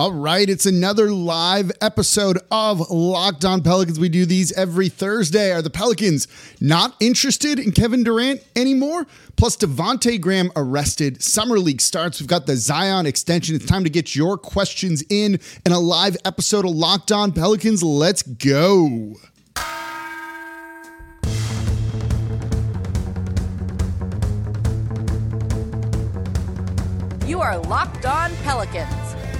All right, it's another live episode of Locked On Pelicans. We do these every Thursday. Are the Pelicans not interested in Kevin Durant anymore? Plus, Devonte Graham arrested. Summer League starts. We've got the Zion extension. It's time to get your questions in in a live episode of Locked On Pelicans. Let's go. You are Locked On Pelicans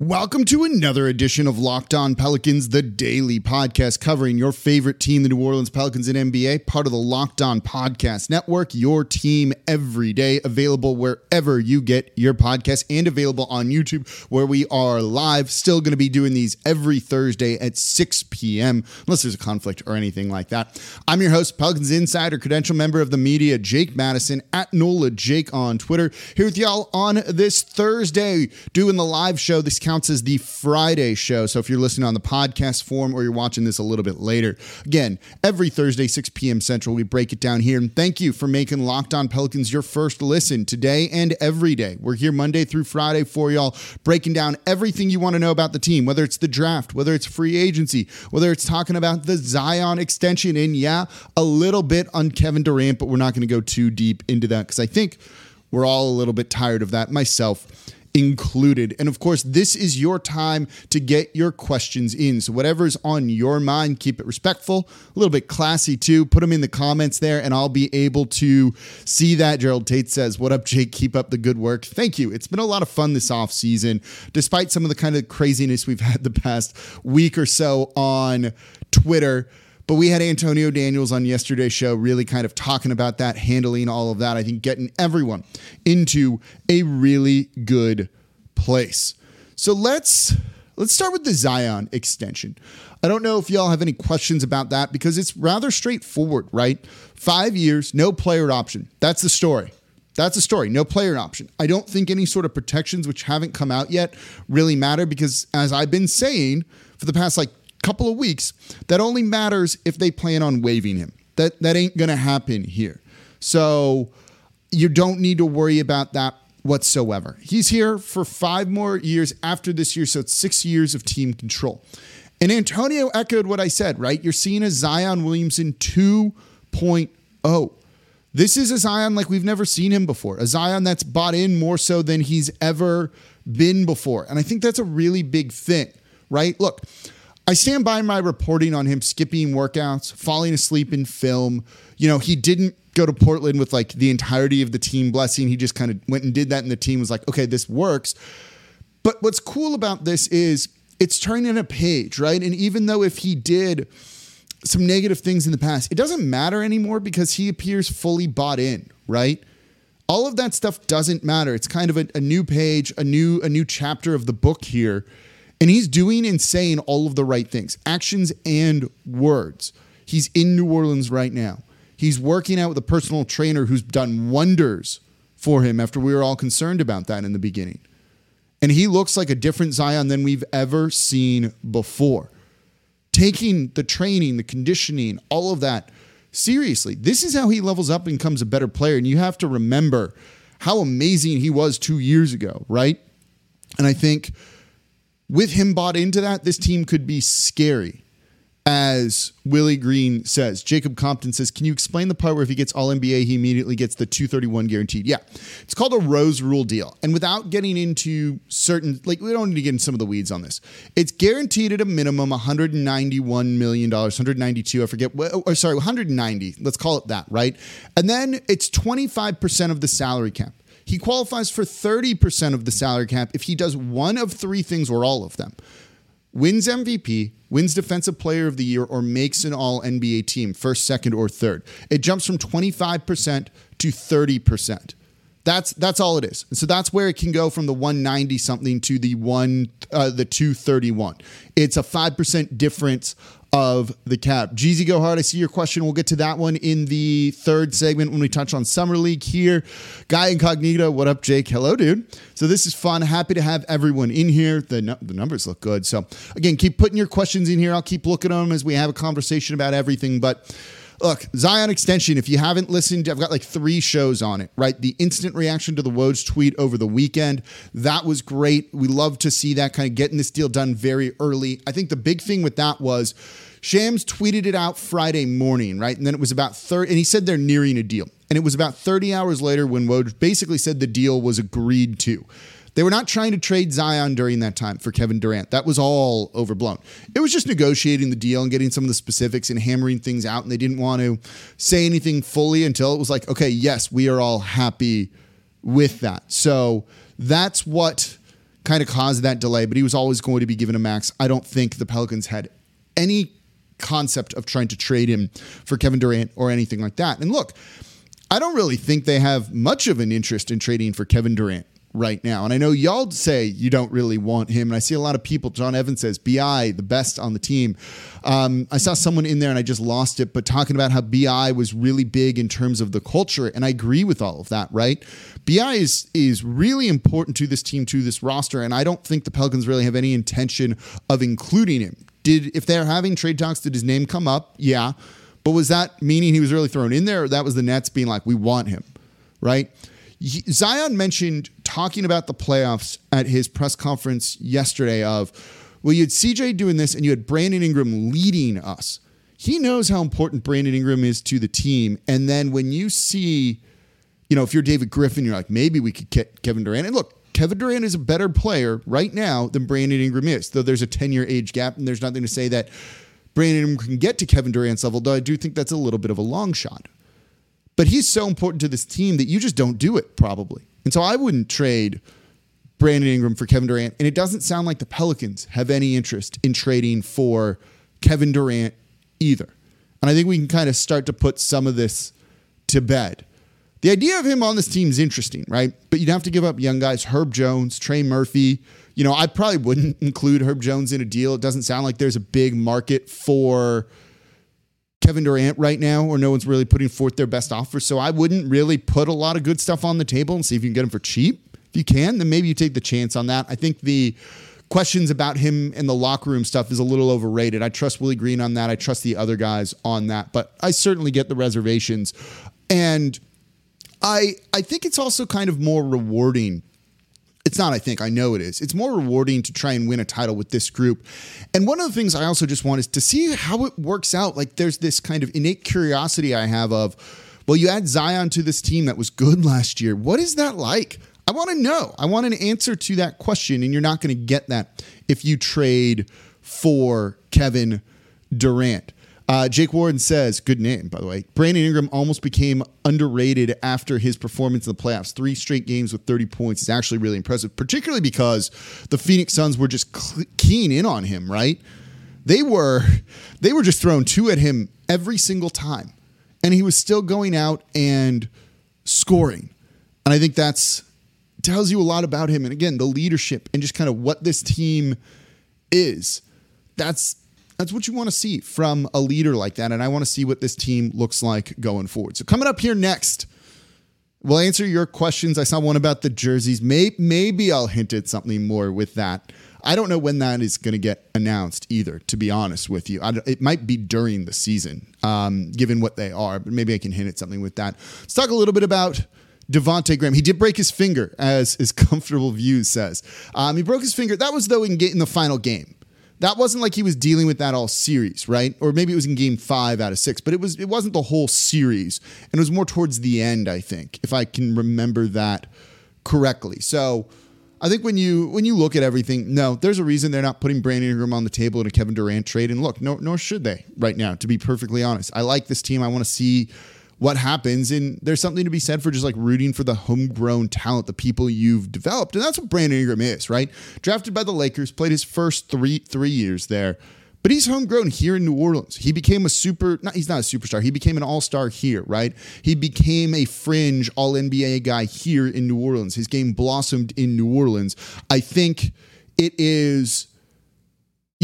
Welcome to another edition of Locked On Pelicans, the daily podcast covering your favorite team, the New Orleans Pelicans in NBA, part of the Locked On Podcast Network, your team every day, available wherever you get your podcast and available on YouTube where we are live. Still going to be doing these every Thursday at 6 p.m., unless there's a conflict or anything like that. I'm your host, Pelicans Insider, credential member of the media, Jake Madison, at NOLA Jake on Twitter, here with y'all on this Thursday, doing the live show. This counts as the Friday show. So if you're listening on the podcast form or you're watching this a little bit later, again, every Thursday, 6 p.m. Central, we break it down here. And thank you for making Locked On Pelicans your first listen today and every day. We're here Monday through Friday for y'all, breaking down everything you want to know about the team, whether it's the draft, whether it's free agency, whether it's talking about the Zion extension. And yeah, a little bit on Kevin Durant, but we're not going to go too deep into that because I think we're all a little bit tired of that myself included. And of course, this is your time to get your questions in. So, whatever's on your mind, keep it respectful, a little bit classy too. Put them in the comments there, and I'll be able to see that. Gerald Tate says, What up, Jake? Keep up the good work. Thank you. It's been a lot of fun this off season, despite some of the kind of craziness we've had the past week or so on Twitter. But we had Antonio Daniels on yesterday's show, really kind of talking about that, handling all of that. I think getting everyone into a really good place. So let's let's start with the Zion extension. I don't know if y'all have any questions about that because it's rather straightforward, right? Five years, no player option. That's the story. That's the story. No player option. I don't think any sort of protections which haven't come out yet really matter because, as I've been saying for the past like couple of weeks, that only matters if they plan on waiving him. That that ain't to happen here. So you don't need to worry about that whatsoever. He's here for 5 more years after this year, so it's 6 years of team control. And Antonio echoed what I said, right? You're seeing a Zion Williamson 2.0. This is a Zion like we've never seen him before. A Zion that's bought in more so than he's ever been before. And I think that's a really big thing, right? Look, I stand by my reporting on him skipping workouts, falling asleep in film. You know, he didn't go to Portland with like the entirety of the team blessing. He just kind of went and did that, and the team was like, okay, this works. But what's cool about this is it's turning a page, right? And even though if he did some negative things in the past, it doesn't matter anymore because he appears fully bought in, right? All of that stuff doesn't matter. It's kind of a, a new page, a new a new chapter of the book here and he's doing and saying all of the right things, actions and words. He's in New Orleans right now. He's working out with a personal trainer who's done wonders for him after we were all concerned about that in the beginning. And he looks like a different Zion than we've ever seen before. Taking the training, the conditioning, all of that seriously. This is how he levels up and becomes a better player. And you have to remember how amazing he was two years ago, right? And I think with him bought into that, this team could be scary. As Willie Green says, Jacob Compton says, Can you explain the part where if he gets all NBA, he immediately gets the 231 guaranteed? Yeah. It's called a Rose Rule deal. And without getting into certain, like, we don't need to get into some of the weeds on this. It's guaranteed at a minimum $191 million, 192, I forget, or sorry, 190. Let's call it that, right? And then it's 25% of the salary cap. He qualifies for 30% of the salary cap if he does one of three things or all of them wins MVP, wins Defensive Player of the Year, or makes an All NBA team, first, second, or third. It jumps from 25% to 30%. That's that's all it is. And so that's where it can go from the 190 something to the one uh, the 231. It's a 5% difference of the cap. Jeezy Go Hard, I see your question. We'll get to that one in the third segment when we touch on Summer League here. Guy Incognito, what up, Jake? Hello, dude. So this is fun. Happy to have everyone in here. The, the numbers look good. So again, keep putting your questions in here. I'll keep looking at them as we have a conversation about everything. But Look, Zion extension, if you haven't listened, I've got like three shows on it, right? The instant reaction to the Woj tweet over the weekend, that was great. We love to see that kind of getting this deal done very early. I think the big thing with that was Shams tweeted it out Friday morning, right? And then it was about 30, and he said they're nearing a deal. And it was about 30 hours later when Woj basically said the deal was agreed to. They were not trying to trade Zion during that time for Kevin Durant. That was all overblown. It was just negotiating the deal and getting some of the specifics and hammering things out. And they didn't want to say anything fully until it was like, okay, yes, we are all happy with that. So that's what kind of caused that delay. But he was always going to be given a max. I don't think the Pelicans had any concept of trying to trade him for Kevin Durant or anything like that. And look, I don't really think they have much of an interest in trading for Kevin Durant right now. And I know y'all say you don't really want him. And I see a lot of people, John Evans says, BI, the best on the team. Um, I saw someone in there and I just lost it, but talking about how BI was really big in terms of the culture. And I agree with all of that, right? BI is, is really important to this team, to this roster. And I don't think the Pelicans really have any intention of including him. Did, if they're having trade talks, did his name come up? Yeah. But was that meaning he was really thrown in there? Or that was the Nets being like, we want him, right? Zion mentioned talking about the playoffs at his press conference yesterday of, well, you had CJ doing this and you had Brandon Ingram leading us. He knows how important Brandon Ingram is to the team. And then when you see, you know, if you're David Griffin, you're like, maybe we could get Kevin Durant. And look, Kevin Durant is a better player right now than Brandon Ingram is, though there's a 10 year age gap. And there's nothing to say that Brandon Ingram can get to Kevin Durant's level, though I do think that's a little bit of a long shot. But he's so important to this team that you just don't do it, probably. And so I wouldn't trade Brandon Ingram for Kevin Durant. And it doesn't sound like the Pelicans have any interest in trading for Kevin Durant either. And I think we can kind of start to put some of this to bed. The idea of him on this team is interesting, right? But you'd have to give up young guys, Herb Jones, Trey Murphy. You know, I probably wouldn't include Herb Jones in a deal. It doesn't sound like there's a big market for Kevin Durant right now, or no one's really putting forth their best offer. So I wouldn't really put a lot of good stuff on the table and see if you can get him for cheap. If you can, then maybe you take the chance on that. I think the questions about him and the locker room stuff is a little overrated. I trust Willie Green on that. I trust the other guys on that, but I certainly get the reservations. And I I think it's also kind of more rewarding it's not, I think, I know it is. It's more rewarding to try and win a title with this group. And one of the things I also just want is to see how it works out. Like there's this kind of innate curiosity I have of, well, you add Zion to this team that was good last year. What is that like? I want to know. I want an answer to that question. And you're not going to get that if you trade for Kevin Durant. Uh, Jake Warren says, good name, by the way. Brandon Ingram almost became underrated after his performance in the playoffs. Three straight games with 30 points is actually really impressive, particularly because the Phoenix Suns were just keen in on him, right? They were they were just throwing two at him every single time. And he was still going out and scoring. And I think that's tells you a lot about him. And again, the leadership and just kind of what this team is. That's that's what you want to see from a leader like that. And I want to see what this team looks like going forward. So, coming up here next, we'll answer your questions. I saw one about the jerseys. Maybe, maybe I'll hint at something more with that. I don't know when that is going to get announced either, to be honest with you. it might be during the season, um, given what they are, but maybe I can hint at something with that. Let's talk a little bit about Devonte Graham. He did break his finger, as his comfortable views says. Um, he broke his finger. That was though in, in the final game that wasn't like he was dealing with that all series, right? Or maybe it was in game five out of six, but it was it wasn't the whole series, and it was more towards the end, I think, if I can remember that correctly. So I think when you when you look at everything, no, there's a reason they're not putting Brandon Ingram on the table in a Kevin Durant trade. And look, no, nor should they right now, to be perfectly honest. I like this team. I want to see what happens. And there's something to be said for just like rooting for the homegrown talent, the people you've developed. And that's what Brandon Ingram is, right? Drafted by the Lakers, played his first three three years there. but he's homegrown here in New Orleans. He became a super, not, he's not a superstar. He became an all star here, right? He became a fringe all NBA guy here in New Orleans. His game blossomed in New Orleans. I think it is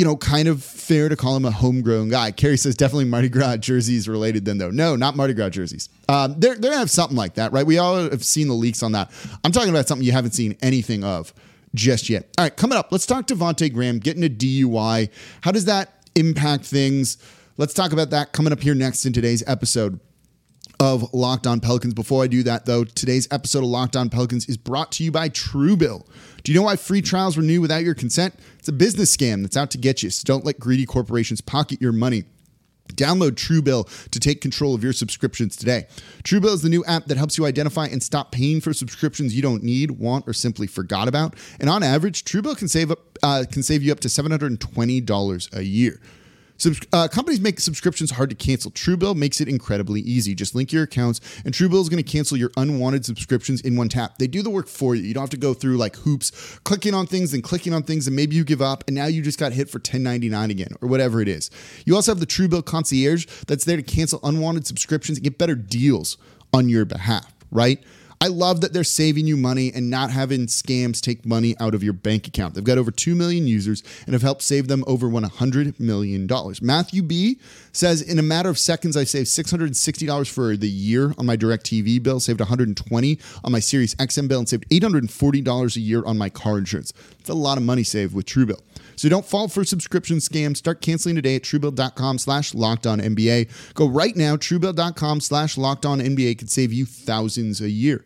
you know, kind of fair to call him a homegrown guy. Kerry says definitely Mardi Gras jerseys related then though. No, not Mardi Gras jerseys. Um, they're, they're to have something like that, right? We all have seen the leaks on that. I'm talking about something you haven't seen anything of just yet. All right, coming up, let's talk Devonte Graham getting a DUI. How does that impact things? Let's talk about that coming up here next in today's episode of Locked On Pelicans. Before I do that, though, today's episode of Locked On Pelicans is brought to you by Truebill. Do you know why free trials renew without your consent? It's a business scam that's out to get you. So don't let greedy corporations pocket your money. Download Truebill to take control of your subscriptions today. Truebill is the new app that helps you identify and stop paying for subscriptions you don't need, want, or simply forgot about. And on average, Truebill can save up uh, can save you up to seven hundred and twenty dollars a year. Subs- uh, companies make subscriptions hard to cancel. Truebill makes it incredibly easy. Just link your accounts, and Truebill is going to cancel your unwanted subscriptions in one tap. They do the work for you. You don't have to go through like hoops, clicking on things and clicking on things, and maybe you give up, and now you just got hit for $10.99 again, or whatever it is. You also have the Truebill concierge that's there to cancel unwanted subscriptions and get better deals on your behalf, right? I love that they're saving you money and not having scams take money out of your bank account. They've got over 2 million users and have helped save them over $100 million. Matthew B says, In a matter of seconds, I saved $660 for the year on my DirecTV bill, saved $120 on my Sirius XM bill, and saved $840 a year on my car insurance. It's a lot of money saved with Truebill. So don't fall for subscription scams. Start canceling today at truebill.com slash locked on NBA. Go right now, truebill.com slash locked on NBA could save you thousands a year.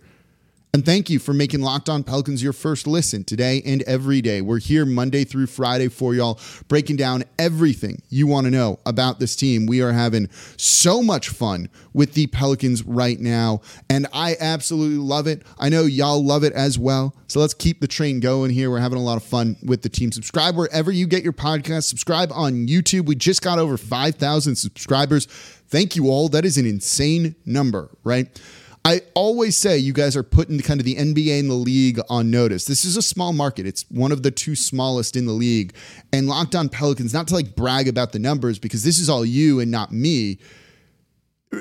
And thank you for making Locked On Pelicans your first listen today and every day. We're here Monday through Friday for y'all, breaking down everything you want to know about this team. We are having so much fun with the Pelicans right now, and I absolutely love it. I know y'all love it as well. So let's keep the train going here. We're having a lot of fun with the team. Subscribe wherever you get your podcast. Subscribe on YouTube. We just got over 5,000 subscribers. Thank you all. That is an insane number, right? I always say you guys are putting kind of the NBA and the league on notice. This is a small market. It's one of the two smallest in the league. And Locked On Pelicans, not to like brag about the numbers because this is all you and not me,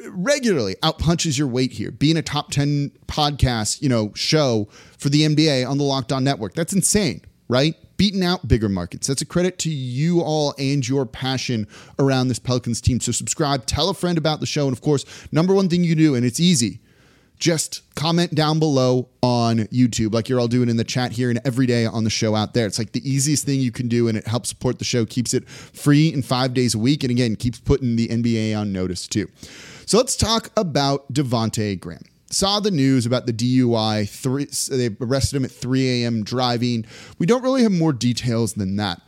regularly outpunches your weight here. Being a top 10 podcast, you know, show for the NBA on the Locked On Network. That's insane, right? Beating out bigger markets. That's a credit to you all and your passion around this Pelicans team. So subscribe, tell a friend about the show. And of course, number one thing you do, and it's easy just comment down below on YouTube, like you're all doing in the chat here and every day on the show out there. It's like the easiest thing you can do, and it helps support the show, keeps it free and five days a week, and again, keeps putting the NBA on notice too. So let's talk about Devonte Graham. Saw the news about the DUI. Three, they arrested him at 3 a.m. driving. We don't really have more details than that.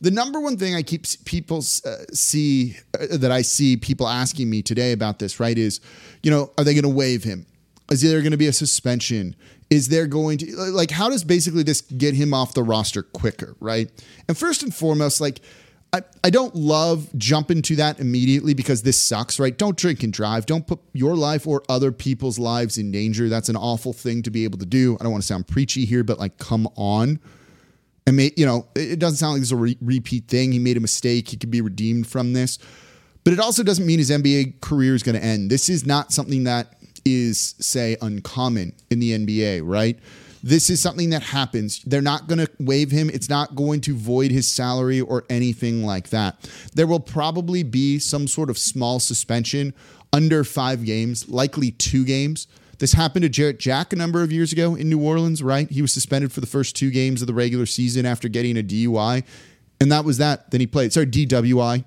The number one thing I keep people uh, see uh, that I see people asking me today about this, right, is, you know, are they going to waive him? Is there going to be a suspension? Is there going to like how does basically this get him off the roster quicker, right? And first and foremost, like I, I don't love jumping to that immediately because this sucks, right? Don't drink and drive. Don't put your life or other people's lives in danger. That's an awful thing to be able to do. I don't want to sound preachy here, but like, come on. And may, you know, it doesn't sound like it's a re- repeat thing. He made a mistake. He could be redeemed from this. But it also doesn't mean his NBA career is going to end. This is not something that is, say, uncommon in the NBA, right? This is something that happens. They're not going to waive him. It's not going to void his salary or anything like that. There will probably be some sort of small suspension under five games, likely two games. This happened to Jarrett Jack a number of years ago in New Orleans, right? He was suspended for the first two games of the regular season after getting a DUI. And that was that. Then he played, sorry, DWI.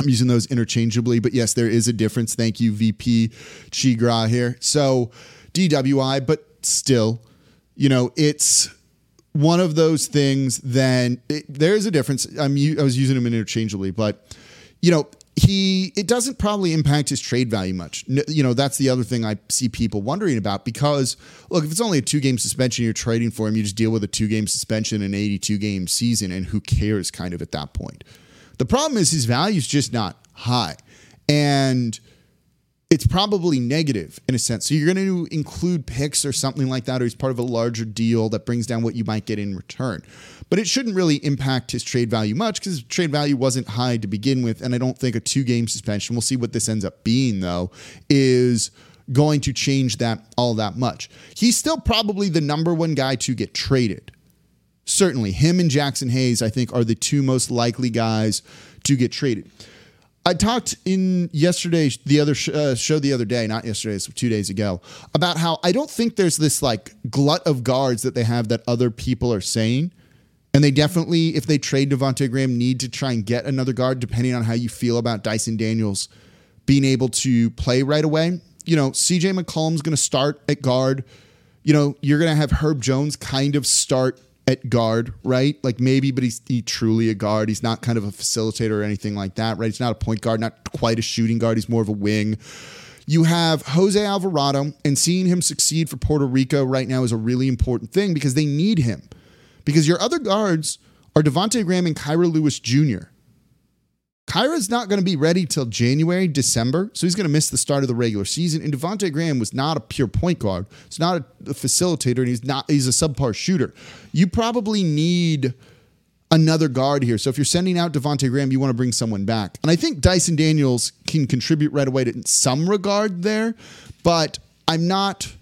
I'm using those interchangeably, but yes, there is a difference. Thank you, VP Chigra here. So DWI, but still, you know, it's one of those things. Then there is a difference. I'm I was using them interchangeably, but you know, he it doesn't probably impact his trade value much. You know, that's the other thing I see people wondering about because look, if it's only a two game suspension you're trading for him, you just deal with a two game suspension, an 82 game season, and who cares kind of at that point. The problem is his value is just not high. And it's probably negative in a sense. So you're going to include picks or something like that, or he's part of a larger deal that brings down what you might get in return. But it shouldn't really impact his trade value much because trade value wasn't high to begin with. And I don't think a two game suspension, we'll see what this ends up being though, is going to change that all that much. He's still probably the number one guy to get traded. Certainly, him and Jaxson Hayes, I think, are the two most likely guys to get traded. I talked in yesterday, the other sh- uh, show the other day, not yesterday, it's two days ago, about how I don't think there's this like glut of guards that they have that other people are saying. And they definitely, if they trade Devonte Graham, need to try and get another guard, depending on how you feel about Dyson Daniels being able to play right away. You know, CJ McCollum's going to start at guard. You know, you're going to have Herb Jones kind of start at guard, right? Like maybe, but he's he truly a guard. He's not kind of a facilitator or anything like that, right? He's not a point guard, not quite a shooting guard. He's more of a wing. You have Jose Alvarado, and seeing him succeed for Puerto Rico right now is a really important thing because they need him. Because your other guards are Devonte Graham and Kira Lewis Jr. Kira's not going to be ready till January, December, so he's going to miss the start of the regular season. And Devonte Graham was not a pure point guard; he's not a, facilitator, and he's not—he's a subpar shooter. You probably need another guard here. So if you're sending out Devonte Graham, you want to bring someone back. And I think Dyson Daniels can contribute right away in some regard there, but I'm not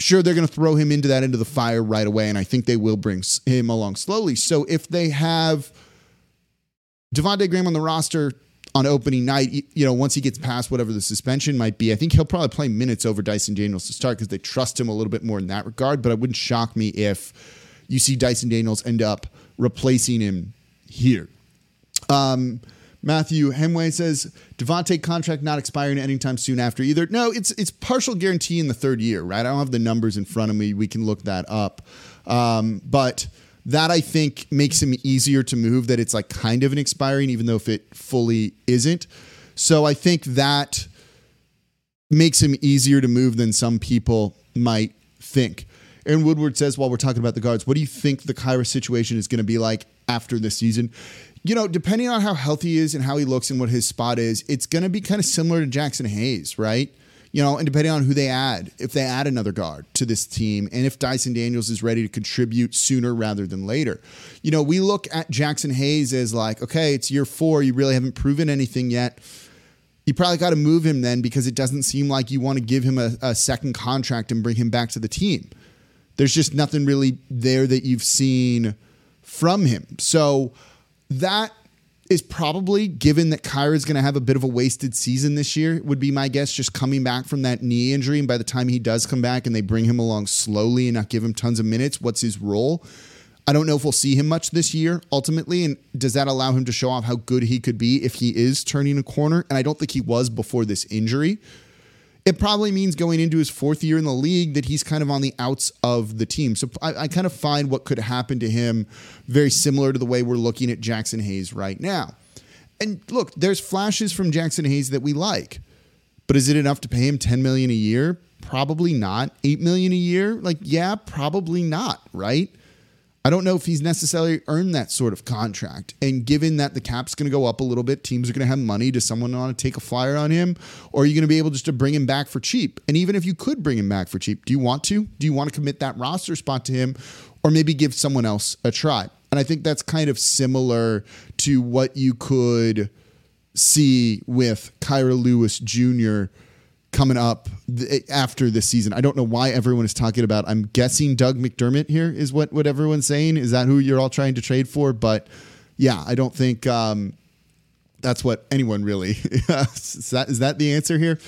sure they're going to throw him into that into the fire right away. And I think they will bring him along slowly. So if they have Devonte Graham on the roster on opening night, you know, once he gets past whatever the suspension might be, I think he'll probably play minutes over Dyson Daniels to start because they trust him a little bit more in that regard. But it wouldn't shock me if you see Dyson Daniels end up replacing him here. Um, Matthew Hemway says Devonte contract not expiring anytime soon after either. No, it's it's partial guarantee in the third year, right? I don't have the numbers in front of me. We can look that up. Um, but that I think makes him easier to move. That it's like kind of an expiring, even though if it fully isn't. So I think that makes him easier to move than some people might think. Aaron Woodward says, while we're talking about the guards, what do you think the Kira situation is going to be like after this season? You know, depending on how healthy he is and how he looks and what his spot is, it's going to be kind of similar to Jaxson Hayes, right? You know, and depending on who they add, if they add another guard to this team, and if Dyson Daniels is ready to contribute sooner rather than later. You know, we look at Jaxson Hayes as like, okay, it's year four, you really haven't proven anything yet. You probably got to move him then because it doesn't seem like you want to give him a, a second contract and bring him back to the team. There's just nothing really there that you've seen from him. So that is probably given that Kira is going to have a bit of a wasted season this year, would be my guess, just coming back from that knee injury. And by the time he does come back and they bring him along slowly and not give him tons of minutes, what's his role? I don't know if we'll see him much this year ultimately. And does that allow him to show off how good he could be if he is turning a corner? And I don't think he was before this injury. It probably means going into his fourth year in the league that he's kind of on the outs of the team. So I, I kind of find what could happen to him very similar to the way we're looking at Jaxson Hayes right now. And look, there's flashes from Jaxson Hayes that we like, but is it enough to pay him 10 million a year? Probably not. 8 million a year? Like, yeah, probably not, right? I don't know if he's necessarily earned that sort of contract. And given that the cap's going to go up a little bit, teams are going to have money. Does someone want to take a flyer on him? Or are you going to be able just to bring him back for cheap? And even if you could bring him back for cheap, do you want to? Do you want to commit that roster spot to him? Or maybe give someone else a try? And I think that's kind of similar to what you could see with Kira Lewis Jr coming up th- after this season. I don't know why everyone is talking about. I'm guessing Doug McDermott here is what what everyone's saying. Is that who you're all trying to trade for? But yeah, I don't think um, that's what anyone really is that is that the answer here?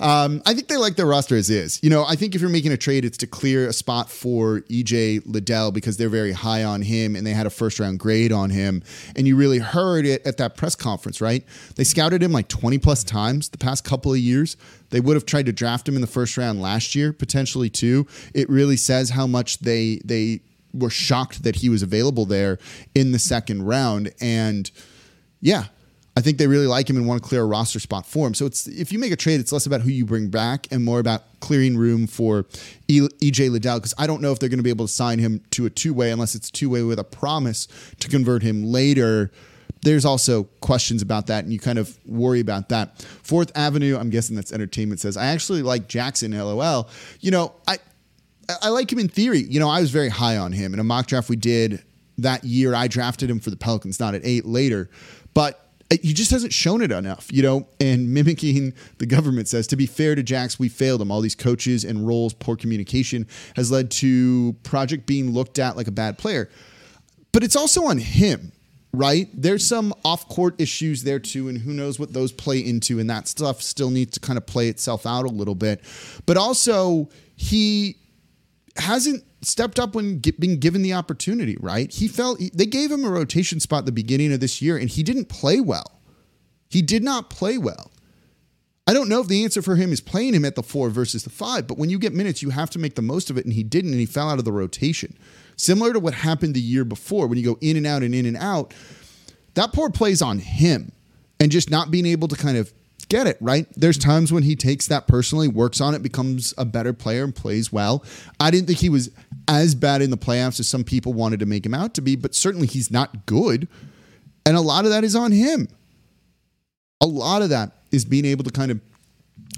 Um, i think they like their roster as is. You know i think if you're making a trade it's to clear a spot for ej liddell because they're very high on him and they had a first round grade on him. And you really heard it at that press conference right? They scouted him like 20 plus times the past couple of years. They would have tried to draft him in the first round last year potentially too. It really says how much they they were shocked that he was available there in the second round. And yeah I think they really like him and want to clear a roster spot for him. So it's if you make a trade, it's less about who you bring back and more about clearing room for EJ Liddell because I don't know if they're going to be able to sign him to a two way unless it's two way with a promise to convert him later there's also questions about that, and you kind of worry about that. Fourth Avenue, I'm guessing that's entertainment, says, I actually like Jackson, lol. You know, I, I like him in theory. You know, I was very high on him in a mock draft we did that year. I drafted him for the Pelicans, not at eight later, but Uh, he just hasn't shown it enough, you know. And mimicking the government says, to be fair to Jax, we failed him. All these coaches and roles, poor communication has led to Project being looked at like a bad player. But it's also on him, right? There's some off court issues there too, and who knows what those play into, and that stuff still needs to kind of play itself out a little bit. But also, he hasn't stepped up when get, being given the opportunity, right? He felt they gave him a rotation spot the beginning of this year and he didn't play well. He did not play well. I don't know if the answer for him is playing him at the four versus the five, but when you get minutes, you have to make the most of it, and he didn't, and he fell out of the rotation. Similar to what happened the year before, when you go in and out and in and out, that poor plays on him and just not being able to kind of get it, right? There's times when he takes that personally, works on it, becomes a better player, and plays well. I didn't think he was as bad in the playoffs as some people wanted to make him out to be, but certainly he's not good. And a lot of that is on him. A lot of that is being able to kind of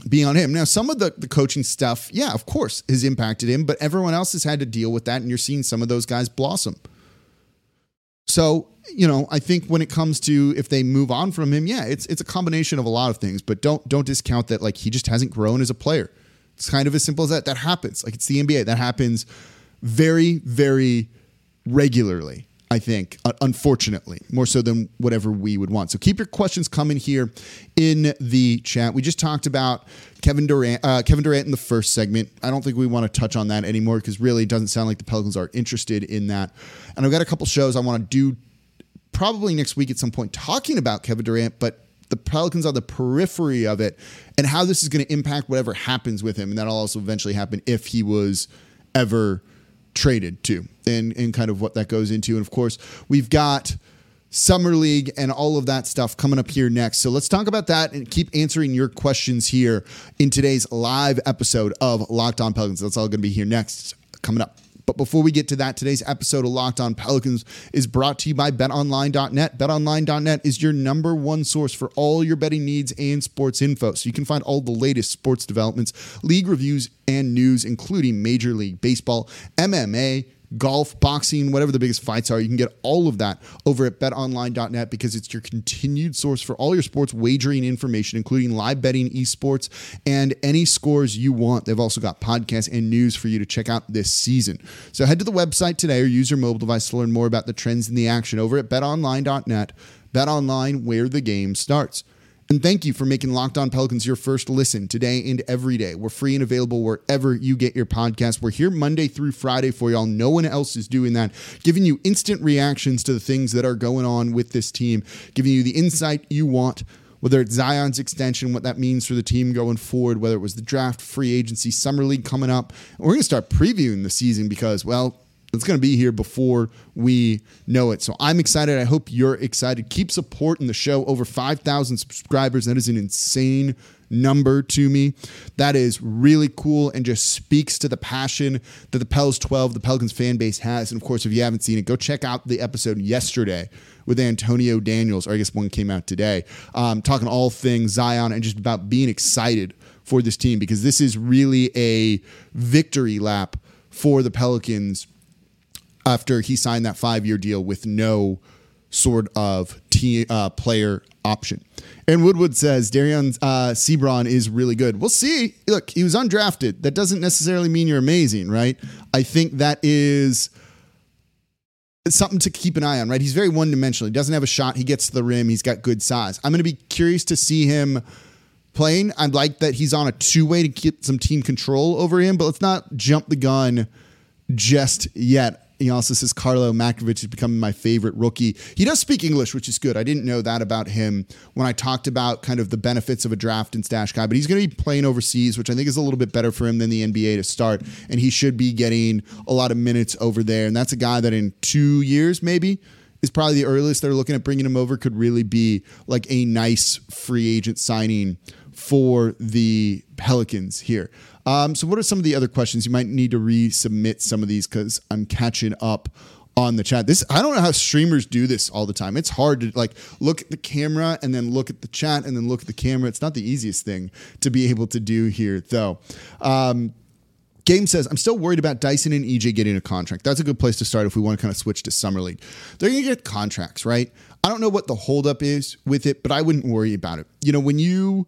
be on him. Now, some of the, the coaching stuff, yeah, of course, has impacted him, but everyone else has had to deal with that, and you're seeing some of those guys blossom. So you know, I think when it comes to if they move on from him, yeah, it's it's a combination of a lot of things, but don't don't discount that like he just hasn't grown as a player. It's kind of as simple as that. That happens. Like it's the NBA. That happens very very regularly. I think, unfortunately, more so than whatever we would want. So keep your questions coming here in the chat. We just talked about Kevin Durant, uh, Kevin Durant in the first segment. I don't think we want to touch on that anymore because really it doesn't sound like the Pelicans are interested in that. And I've got a couple shows I want to do probably next week at some point talking about Kevin Durant, but the Pelicans are the periphery of it and how this is going to impact whatever happens with him. And that'll also eventually happen if he was ever traded to and, and kind of what that goes into. And of course, we've got Summer League and all of that stuff coming up here next. So let's talk about that and keep answering your questions here in today's live episode of Locked On Pelicans. That's all going to be here next, coming up. But before we get to that, today's episode of Locked On Pelicans is brought to you by betonline.net. Betonline.net is your number one source for all your betting needs and sports info. So you can find all the latest sports developments, league reviews, and news, including Major League Baseball, MMA, golf, boxing, whatever the biggest fights are. You can get all of that over at betonline.net because it's your continued source for all your sports wagering information, including live betting, esports, and any scores you want. They've also got podcasts and news for you to check out this season. So head to the website today or use your mobile device to learn more about the trends in the action over at betonline.net. BetOnline, where the game starts. And thank you for making Locked On Pelicans your first listen today and every day. We're free and available wherever you get your podcast. We're here Monday through Friday for y'all. No one else is doing that, giving you instant reactions to the things that are going on with this team, giving you the insight you want whether it's Zion's extension, what that means for the team going forward, whether it was the draft, free agency, summer league coming up. We're going to start previewing the season because, well, it's going to be here before we know it. So I'm excited. I hope you're excited. Keep supporting the show. Over 5,000 subscribers. That is an insane number to me. That is really cool and just speaks to the passion that the Pels 12, the Pelicans fan base has. And of course, if you haven't seen it, go check out the episode yesterday with Antonio Daniels, or I guess one came out today, um, talking all things Zion and just about being excited for this team because this is really a victory lap for the Pelicans after he signed that five year deal with no sort of uh, player option. And Woodwood says Dereon uh, Seabron is really good. We'll see. Look, he was undrafted. That doesn't necessarily mean you're amazing, right? I think that is something to keep an eye on, right? He's very one dimensional. He doesn't have a shot. He gets to the rim. He's got good size. I'm going to be curious to see him playing. I'd like that he's on a two way to get some team control over him, but let's not jump the gun just yet. He also says Karlo Matkovic is becoming my favorite rookie. He does speak English, which is good. I didn't know that about him when I talked about kind of the benefits of a draft and stash guy, but he's going to be playing overseas, which I think is a little bit better for him than the NBA to start. And he should be getting a lot of minutes over there. And that's a guy that in two years, maybe, is probably the earliest they're looking at bringing him over, could really be like a nice free agent signing for the Pelicans here. Um, so, what are some of the other questions? You might need to resubmit some of these because I'm catching up on the chat. This I don't know how streamers do this all the time. It's hard to like look at the camera and then look at the chat and then look at the camera. It's not the easiest thing to be able to do here though. Um, Game says, I'm still worried about Dyson and EJ getting a contract. That's a good place to start if we want to kind of switch to Summer League. They're going to get contracts, right? I don't know what the holdup is with it, but I wouldn't worry about it. You know, when you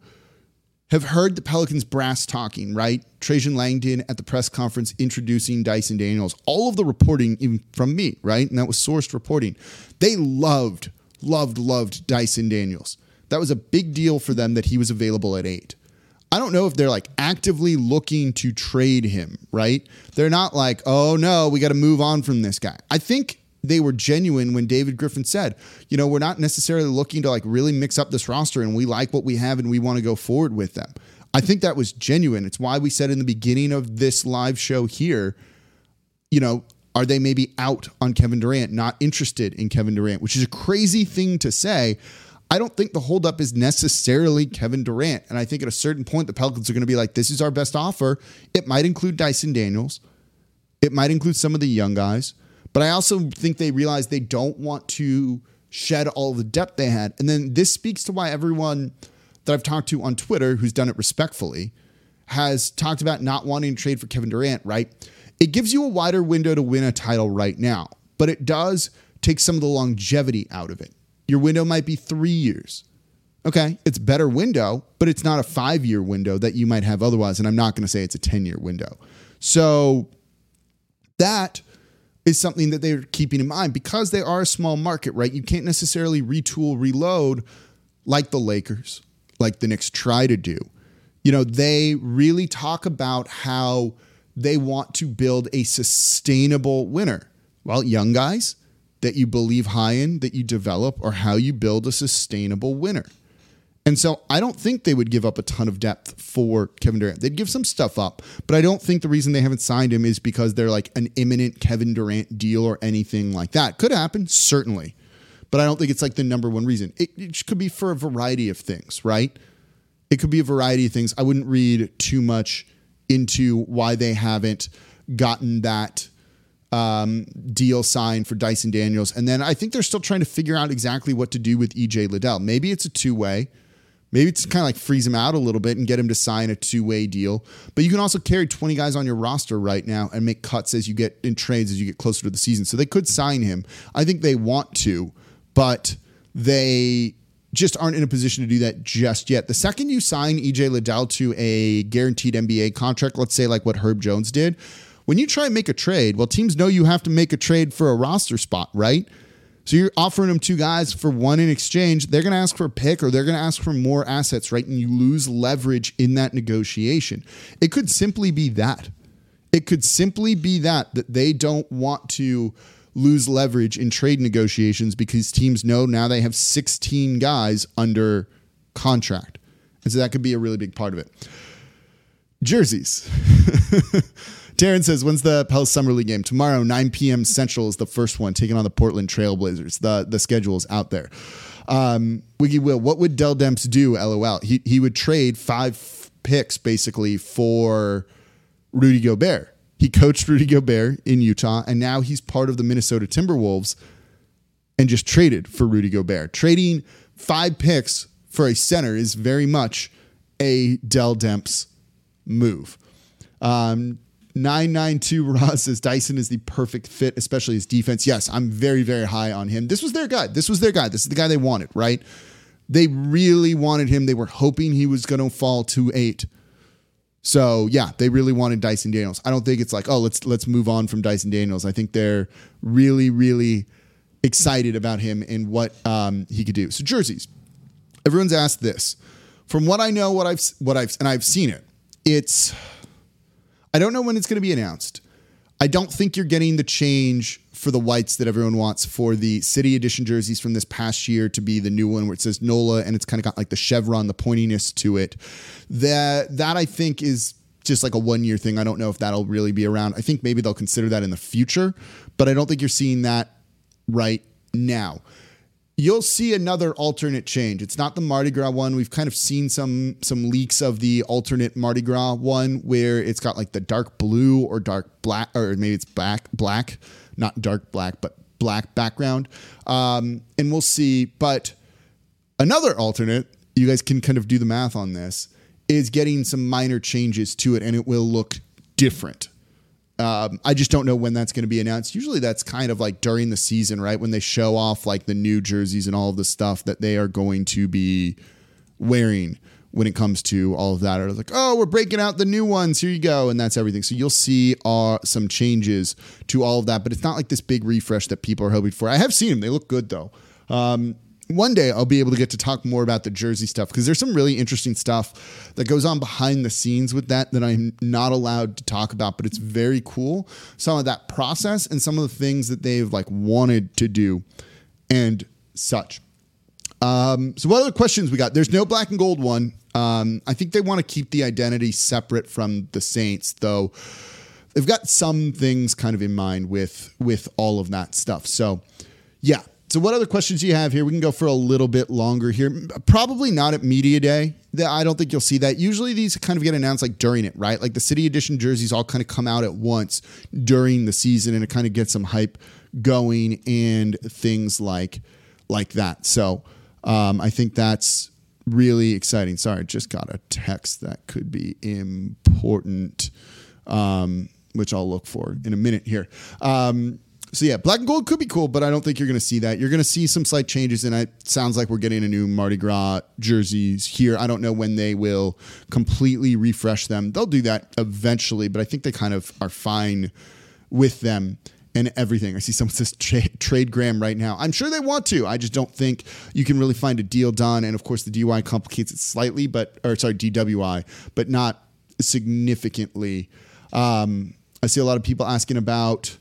have heard the Pelicans brass talking, right? Trajan Langdon at the press conference introducing Dyson Daniels, all of the reporting even from me, right? And that was sourced reporting. They loved, loved, loved Dyson Daniels. That was a big deal for them that he was available at eight. I don't know if they're like actively looking to trade him, right? They're not like, oh no, we got to move on from this guy. I think they were genuine when David Griffin said, you know, we're not necessarily looking to like really mix up this roster and we like what we have and we want to go forward with them. I think that was genuine. It's why we said in the beginning of this live show here, you know, are they maybe out on Kevin Durant, not interested in Kevin Durant, which is a crazy thing to say. I don't think the holdup is necessarily Kevin Durant. And I think at a certain point, the Pelicans are going to be like, this is our best offer. It might include Dyson Daniels, it might include some of the young guys. But I also think they realize they don't want to shed all the depth they had. And then this speaks to why everyone that I've talked to on Twitter, who's done it respectfully, has talked about not wanting to trade for Kevin Durant, right? It gives you a wider window to win a title right now, but it does take some of the longevity out of it. Your window might be three years. Okay, it's better window, but it's not a five year window that you might have otherwise. And I'm not going to say it's a 10 year window. So that is something that they're keeping in mind because they are a small market, right? You can't necessarily retool, reload like the Lakers, like the Knicks try to do. You know, they really talk about how they want to build a sustainable winner. Well, young guys, that you believe high in, that you develop, or how you build a sustainable winner. And so I don't think they would give up a ton of depth for Kevin Durant. They'd give some stuff up, but I don't think the reason they haven't signed him is because they're like an imminent Kevin Durant deal or anything like that. Could happen, certainly. But I don't think it's like the number one reason. It, it could be for a variety of things, right? It could be a variety of things. I wouldn't read too much into why they haven't gotten that um, deal signed for Dyson Daniels. And then I think they're still trying to figure out exactly what to do with EJ Liddell. Maybe it's a two way. Maybe it's kind of like freeze him out a little bit and get him to sign a two way deal. But you can also carry 20 guys on your roster right now and make cuts as you get in trades as you get closer to the season. So they could sign him. I think they want to, but they just aren't in a position to do that just yet. The second you sign EJ Liddell to a guaranteed NBA contract, let's say like what Herb Jones did, when you try and make a trade, well, teams know you have to make a trade for a roster spot, right? So you're offering them two guys for one in exchange. They're going to ask for a pick or they're going to ask for more assets, right? And you lose leverage in that negotiation. It could simply be that. It could simply be that that they don't want to lose leverage in trade negotiations because teams know now they have 16 guys under contract. And so that could be a really big part of it. Jerseys. Darren says, when's the Pels Summer League game? Tomorrow, 9 p.m. Central is the first one, taking on the Portland Trailblazers. The the schedule is out there. Um, Wiggy Will, what would Dell Demps do? LOL. He, he would trade five picks basically for Rudy Gobert. He coached Rudy Gobert in Utah, and now he's part of the Minnesota Timberwolves and just traded for Rudy Gobert. Trading five picks for a center is very much a Dell Demps move. Um, 992 Ross says Dyson is the perfect fit, especially his defense. Yes, I'm very, very high on him. This was their guy. This was their guy. This is the guy they wanted, right? They really wanted him. They were hoping he was going to fall to eight. So yeah, they really wanted Dyson Daniels. I don't think it's like, oh, let's let's move on from Dyson Daniels. I think they're really, really excited about him and what um, he could do. So jerseys. Everyone's asked this. From what I know, what I've what I've and I've seen it, it's I don't know when it's going to be announced. I don't think you're getting the change for the whites that everyone wants for the city edition jerseys from this past year to be the new one where it says NOLA and it's kind of got like the chevron, the pointiness to it. That that I think is just like a one year thing. I don't know if that'll really be around. I think maybe they'll consider that in the future, but I don't think you're seeing that right now you'll see another alternate change. It's not the Mardi Gras one. We've kind of seen some some leaks of the alternate Mardi Gras one where it's got like the dark blue or dark black or maybe it's black black not dark black, but black background. Um, and we'll see. But another alternate, you guys can kind of do the math on this, is getting some minor changes to it, and it will look different. Um, I just don't know when that's going to be announced. Usually that's kind of like during the season, right? When they show off like the new jerseys and all of the stuff that they are going to be wearing when it comes to all of that. Or like, oh, we're breaking out the new ones. Here you go. And that's everything. So you'll see uh, some changes to all of that, but it's not like this big refresh that people are hoping for. I have seen them. They look good though. Um, one day I'll be able to get to talk more about the jersey stuff because there's some really interesting stuff that goes on behind the scenes with that that I'm not allowed to talk about, but it's very cool. Some of that process and some of the things that they've like wanted to do and such. Um, so what other questions we got? There's no black and gold one. Um, I think they want to keep the identity separate from the Saints, though. They've got some things kind of in mind with with all of that stuff. So, yeah, so, what other questions do you have here? We can go for a little bit longer here. Probably not at Media Day. I don't think you'll see that. Usually, these kind of get announced like during it, right? Like the City Edition jerseys all kind of come out at once during the season, and it kind of gets some hype going and things like like that. So, um, I think that's really exciting. Sorry, just got a text that could be important, um, which I'll look for in a minute here. Um, so yeah, black and gold could be cool, but I don't think you're going to see that. You're going to see some slight changes, and it sounds like we're getting a new Mardi Gras jerseys here. I don't know when they will completely refresh them. They'll do that eventually, but I think they kind of are fine with them and everything. I see someone says tra- trade Graham right now. I'm sure they want to. I just don't think you can really find a deal done. And of course, the DUI complicates it slightly, but or sorry, DWI, but not significantly. Um, I see a lot of people asking about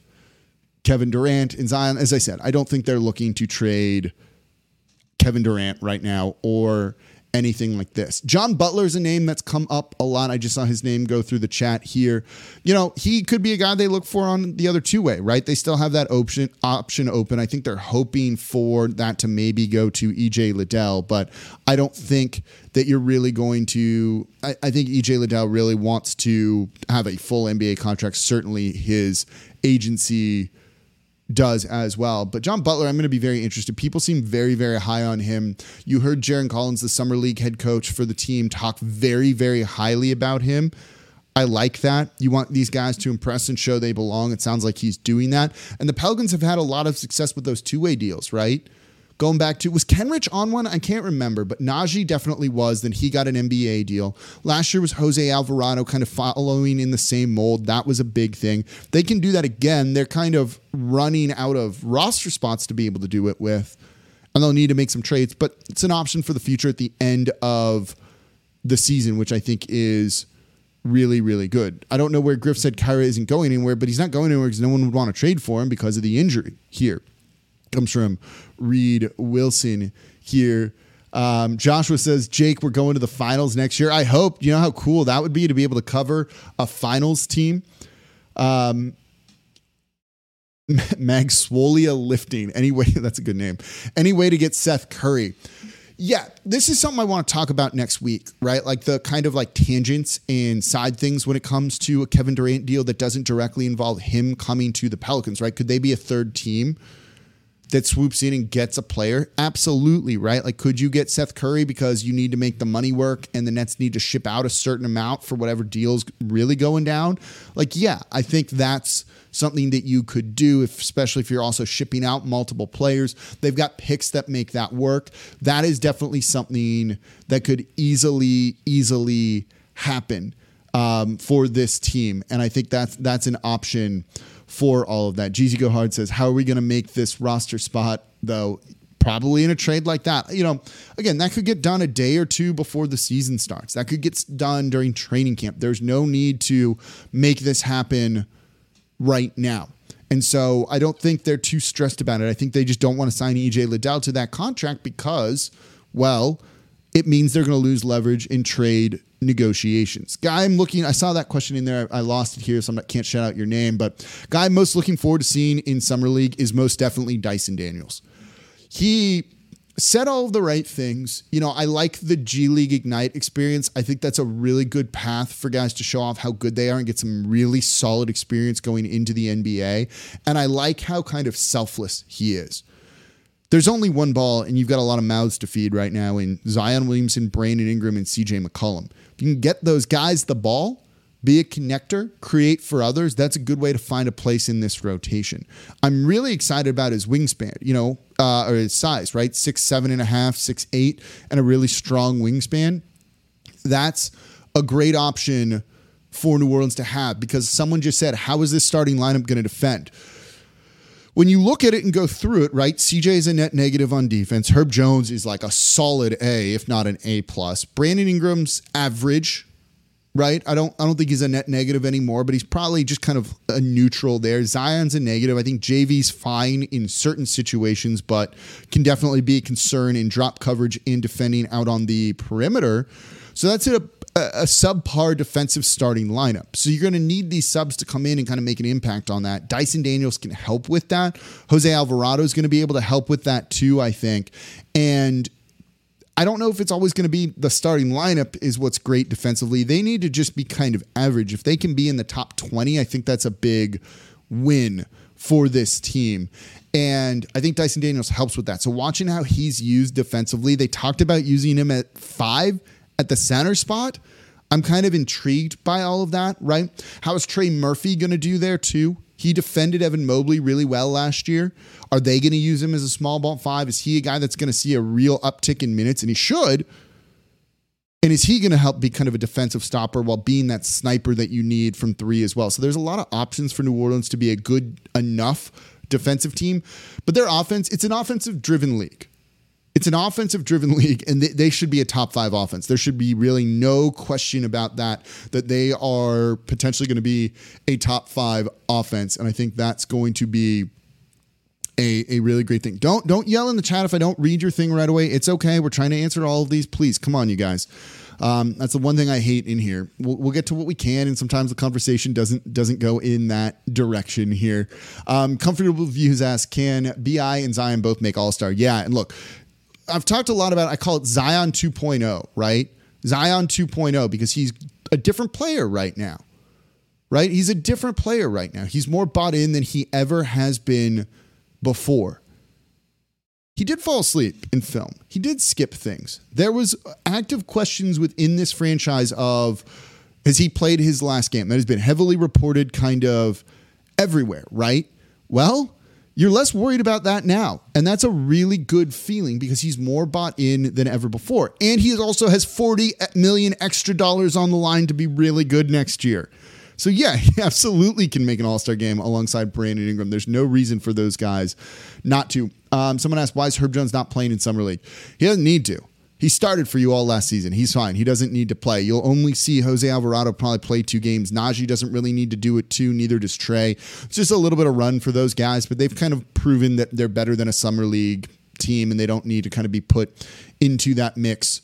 Kevin Durant and Zion. As I said, I don't think they're looking to trade Kevin Durant right now or anything like this. John Butler is a name that's come up a lot. I just saw his name go through the chat here. You know, he could be a guy they look for on the other two way, right? They still have that option option open. I think they're hoping for that to maybe go to EJ Liddell, but I don't think that you're really going to. I, I think EJ Liddell really wants to have a full NBA contract. Certainly, his agency does as well. But John Butler, I'm going to be very interested. People seem very, very high on him. You heard Jarron Collins, the summer league head coach for the team, talk very, very highly about him. I like that. You want these guys to impress and show they belong. It sounds like he's doing that. And the Pelicans have had a lot of success with those two way deals, right? Going back to was Kenrich on one? I can't remember, but Naji definitely was. Then he got an NBA deal. Last year was Jose Alvarado kind of following in the same mold. That was a big thing. They can do that again. They're kind of running out of roster spots to be able to do it with. And they'll need to make some trades, but it's an option for the future at the end of the season, which I think is really, really good. I don't know where Griff said Kira isn't going anywhere, but he's not going anywhere because no one would want to trade for him because of the injury here comes from Reed Wilson here. Um, Joshua says, Jake, we're going to the finals next year. I hope. You know how cool that would be to be able to cover a finals team? Um, Mag Swolia lifting. Anyway, that's a good name. Any way to get Seth Curry. Yeah, this is something I want to talk about next week, right? Like the kind of like tangents and side things when it comes to a Kevin Durant deal that doesn't directly involve him coming to the Pelicans, right? Could they be a third team? That swoops in and gets a player? Absolutely, right? Like, could you get Seth Curry because you need to make the money work and the Nets need to ship out a certain amount for whatever deal's really going down? Like, yeah, I think that's something that you could do, if, especially if you're also shipping out multiple players. They've got picks that make that work. That is definitely something that could easily, easily happen um, for this team. And I think that's that's an option for all of that. Jeezy Gohard says, How are we going to make this roster spot, though? Probably in a trade like that. You know, again, that could get done a day or two before the season starts. That could get done during training camp. There's no need to make this happen right now. And so I don't think they're too stressed about it. I think they just don't want to sign EJ Liddell to that contract because, well, it means they're going to lose leverage in trade negotiations. Guy, I'm looking. I saw that question in there. I lost it here, so I can't shout out your name. But guy, I'm most looking forward to seeing in summer league is most definitely Dyson Daniels. He said all the right things. You know, I like the G League Ignite experience. I think that's a really good path for guys to show off how good they are and get some really solid experience going into the NBA. And I like how kind of selfless he is. There's only one ball, and you've got a lot of mouths to feed right now in Zion Williamson, Brandon Ingram, and CJ McCollum. If you can get those guys the ball, be a connector, create for others. That's a good way to find a place in this rotation. I'm really excited about his wingspan, you know, uh, or his size, right? Six, seven and a half, six, eight, and a really strong wingspan. That's a great option for New Orleans to have because someone just said, How is this starting lineup going to defend? When you look at it and go through it, right? CJ is a net negative on defense. Herb Jones is like a solid A, if not an A plus. Brandon Ingram's average, right? I don't I don't think he's a net negative anymore, but he's probably just kind of a neutral there. Zion's a negative. I think JV's fine in certain situations, but can definitely be a concern in drop coverage in defending out on the perimeter. So that's a a subpar defensive starting lineup. So you're going to need these subs to come in and kind of make an impact on that. Dyson Daniels can help with that. Jose Alvarado is going to be able to help with that too, I think. And I don't know if it's always going to be the starting lineup is what's great defensively. They need to just be kind of average. If they can be in the top 20, I think that's a big win for this team. And I think Dyson Daniels helps with that. So watching how he's used defensively, they talked about using him at five at the center spot. I'm kind of intrigued by all of that, right? How is Trey Murphy going to do there too? He defended Evan Mobley really well last year. Are they going to use him as a small ball five? Is he a guy that's going to see a real uptick in minutes? And he should. And is he going to help be kind of a defensive stopper while being that sniper that you need from three as well? So there's a lot of options for New Orleans to be a good enough defensive team. But their offense, it's an offensive driven league. It's an offensive driven league, and they, they, should be a top five offense. There should be really no question about that, that they are potentially going to be a top five offense. And I think that's going to be a, a really great thing. Don't don't yell in the chat if I don't read your thing right away. It's okay. We're trying to answer all of these. Please, come on, you guys. Um, that's the one thing I hate in here. We'll, we'll, get to what we can, and sometimes the conversation doesn't doesn't go in that direction here. Um, Comfortable views ask, can Bi and Zion both make All Star? Yeah, and look, I've talked a lot about. I call it Zion 2.0, right? Zion 2.0 because he's a different player right now, right? He's a different player right now. He's more bought in than he ever has been before. He did fall asleep in film. He did skip things. There was active questions within this franchise of has he played his last game? That has been heavily reported kind of everywhere, right? Well, you're less worried about that now. And that's a really good feeling because he's more bought in than ever before. And he also has 40 million extra dollars on the line to be really good next year. So yeah, he absolutely can make an All Star game alongside Brandon Ingram. There's no reason for those guys not to. Um, someone asked why is Herb Jones not playing in summer league? He doesn't need to. He started for you all last season. He's fine. He doesn't need to play. You'll only see Jose Alvarado probably play two games. Naji doesn't really need to do it too. Neither does Trey. It's just a little bit of run for those guys, but they've kind of proven that they're better than a summer league team, and they don't need to kind of be put into that mix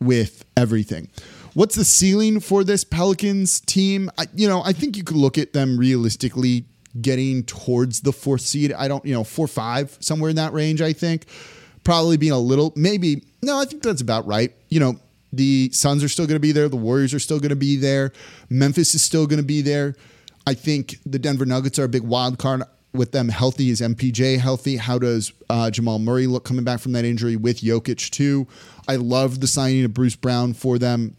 with everything. What's the ceiling for this Pelicans team? I, you know, I think you could look at them realistically getting towards the fourth seed. I don't, you know, four five somewhere in that range. I think probably being a little maybe no, I think that's about right. You know, the Suns are still going to be there. The Warriors are still going to be there. Memphis is still going to be there. I think the Denver Nuggets are a big wild card with them healthy. Is MPJ healthy? How does uh, Jamal Murray look coming back from that injury with Jokic too? I love the signing of Bruce Brown for them.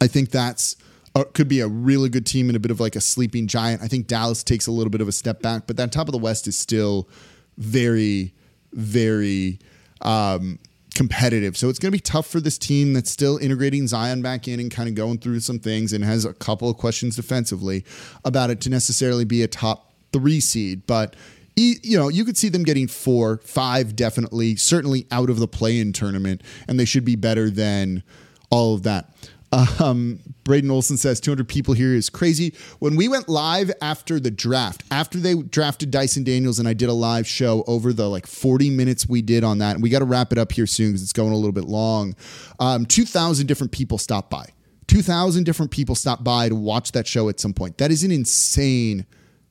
I think that's uh, could be a really good team and a bit of like a sleeping giant. I think Dallas takes a little bit of a step back, but that top of the West is still very, very um, competitive. So it's going to be tough for this team that's still integrating Zion back in and kind of going through some things and has a couple of questions defensively about it to necessarily be a top three seed. But you know, you could see them getting four, five, definitely, certainly out of the play-in tournament, and they should be better than all of that. Um, Braden Olson says 200 people here is crazy. When we went live after the draft, after they drafted Dyson Daniels, and I did a live show over the like 40 minutes we did on that, and we got to wrap it up here soon because it's going a little bit long. Um, 2,000 different people stopped by. 2,000 different people stopped by to watch that show at some point. That is an insane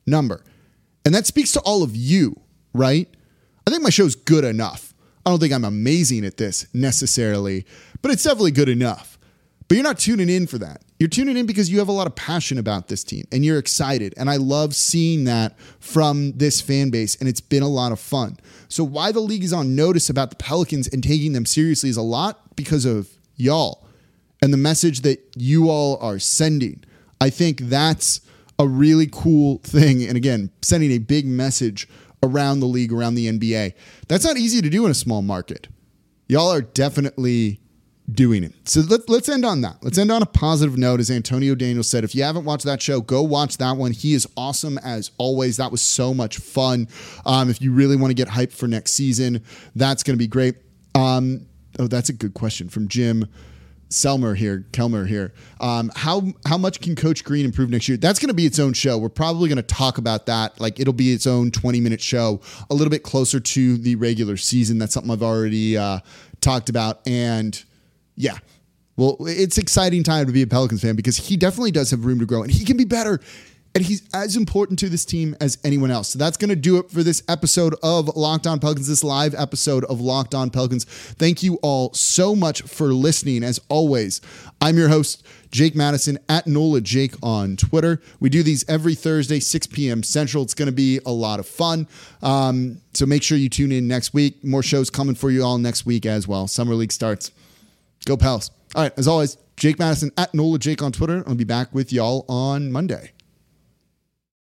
number. And that speaks to all of you, right? I think my show's good enough. I don't think I'm amazing at this necessarily, but it's definitely good enough. But you're not tuning in for that. You're tuning in because you have a lot of passion about this team and you're excited. And I love seeing that from this fan base, and it's been a lot of fun. So, why the league is on notice about the Pelicans and taking them seriously is a lot because of y'all and the message that you all are sending. I think that's a really cool thing. And again, sending a big message around the league, around the NBA. That's not easy to do in a small market. Y'all are definitely doing it. So let, let's end on that. Let's end on a positive note. As Antonio Daniels said, if you haven't watched that show, go watch that one. He is awesome as always. That was so much fun. Um, if you really want to get hyped for next season, that's going to be great. Um, oh, that's a good question from Jim. Selmer here, Kelmer here. Um, how how much can Coach Green improve next year? That's going to be its own show. We're probably going to talk about that. Like it'll be its own twenty minute show, a little bit closer to the regular season. That's something I've already uh, talked about, and yeah. Well, it's exciting time to be a Pelicans fan because he definitely does have room to grow, and he can be better and he's as important to this team as anyone else. So that's going to do it for this episode of Locked On Pelicans, this live episode of Locked On Pelicans. Thank you all so much for listening. As always, I'm your host, Jake Madison at NOLA Jake on Twitter. We do these every Thursday, 6 p.m. Central. It's going to be a lot of fun. Um, so make sure you tune in next week. More shows coming for you all next week as well. Summer League starts. Go Pels. All right, as always, Jake Madison at NOLA Jake on Twitter. I'll be back with y'all on Monday.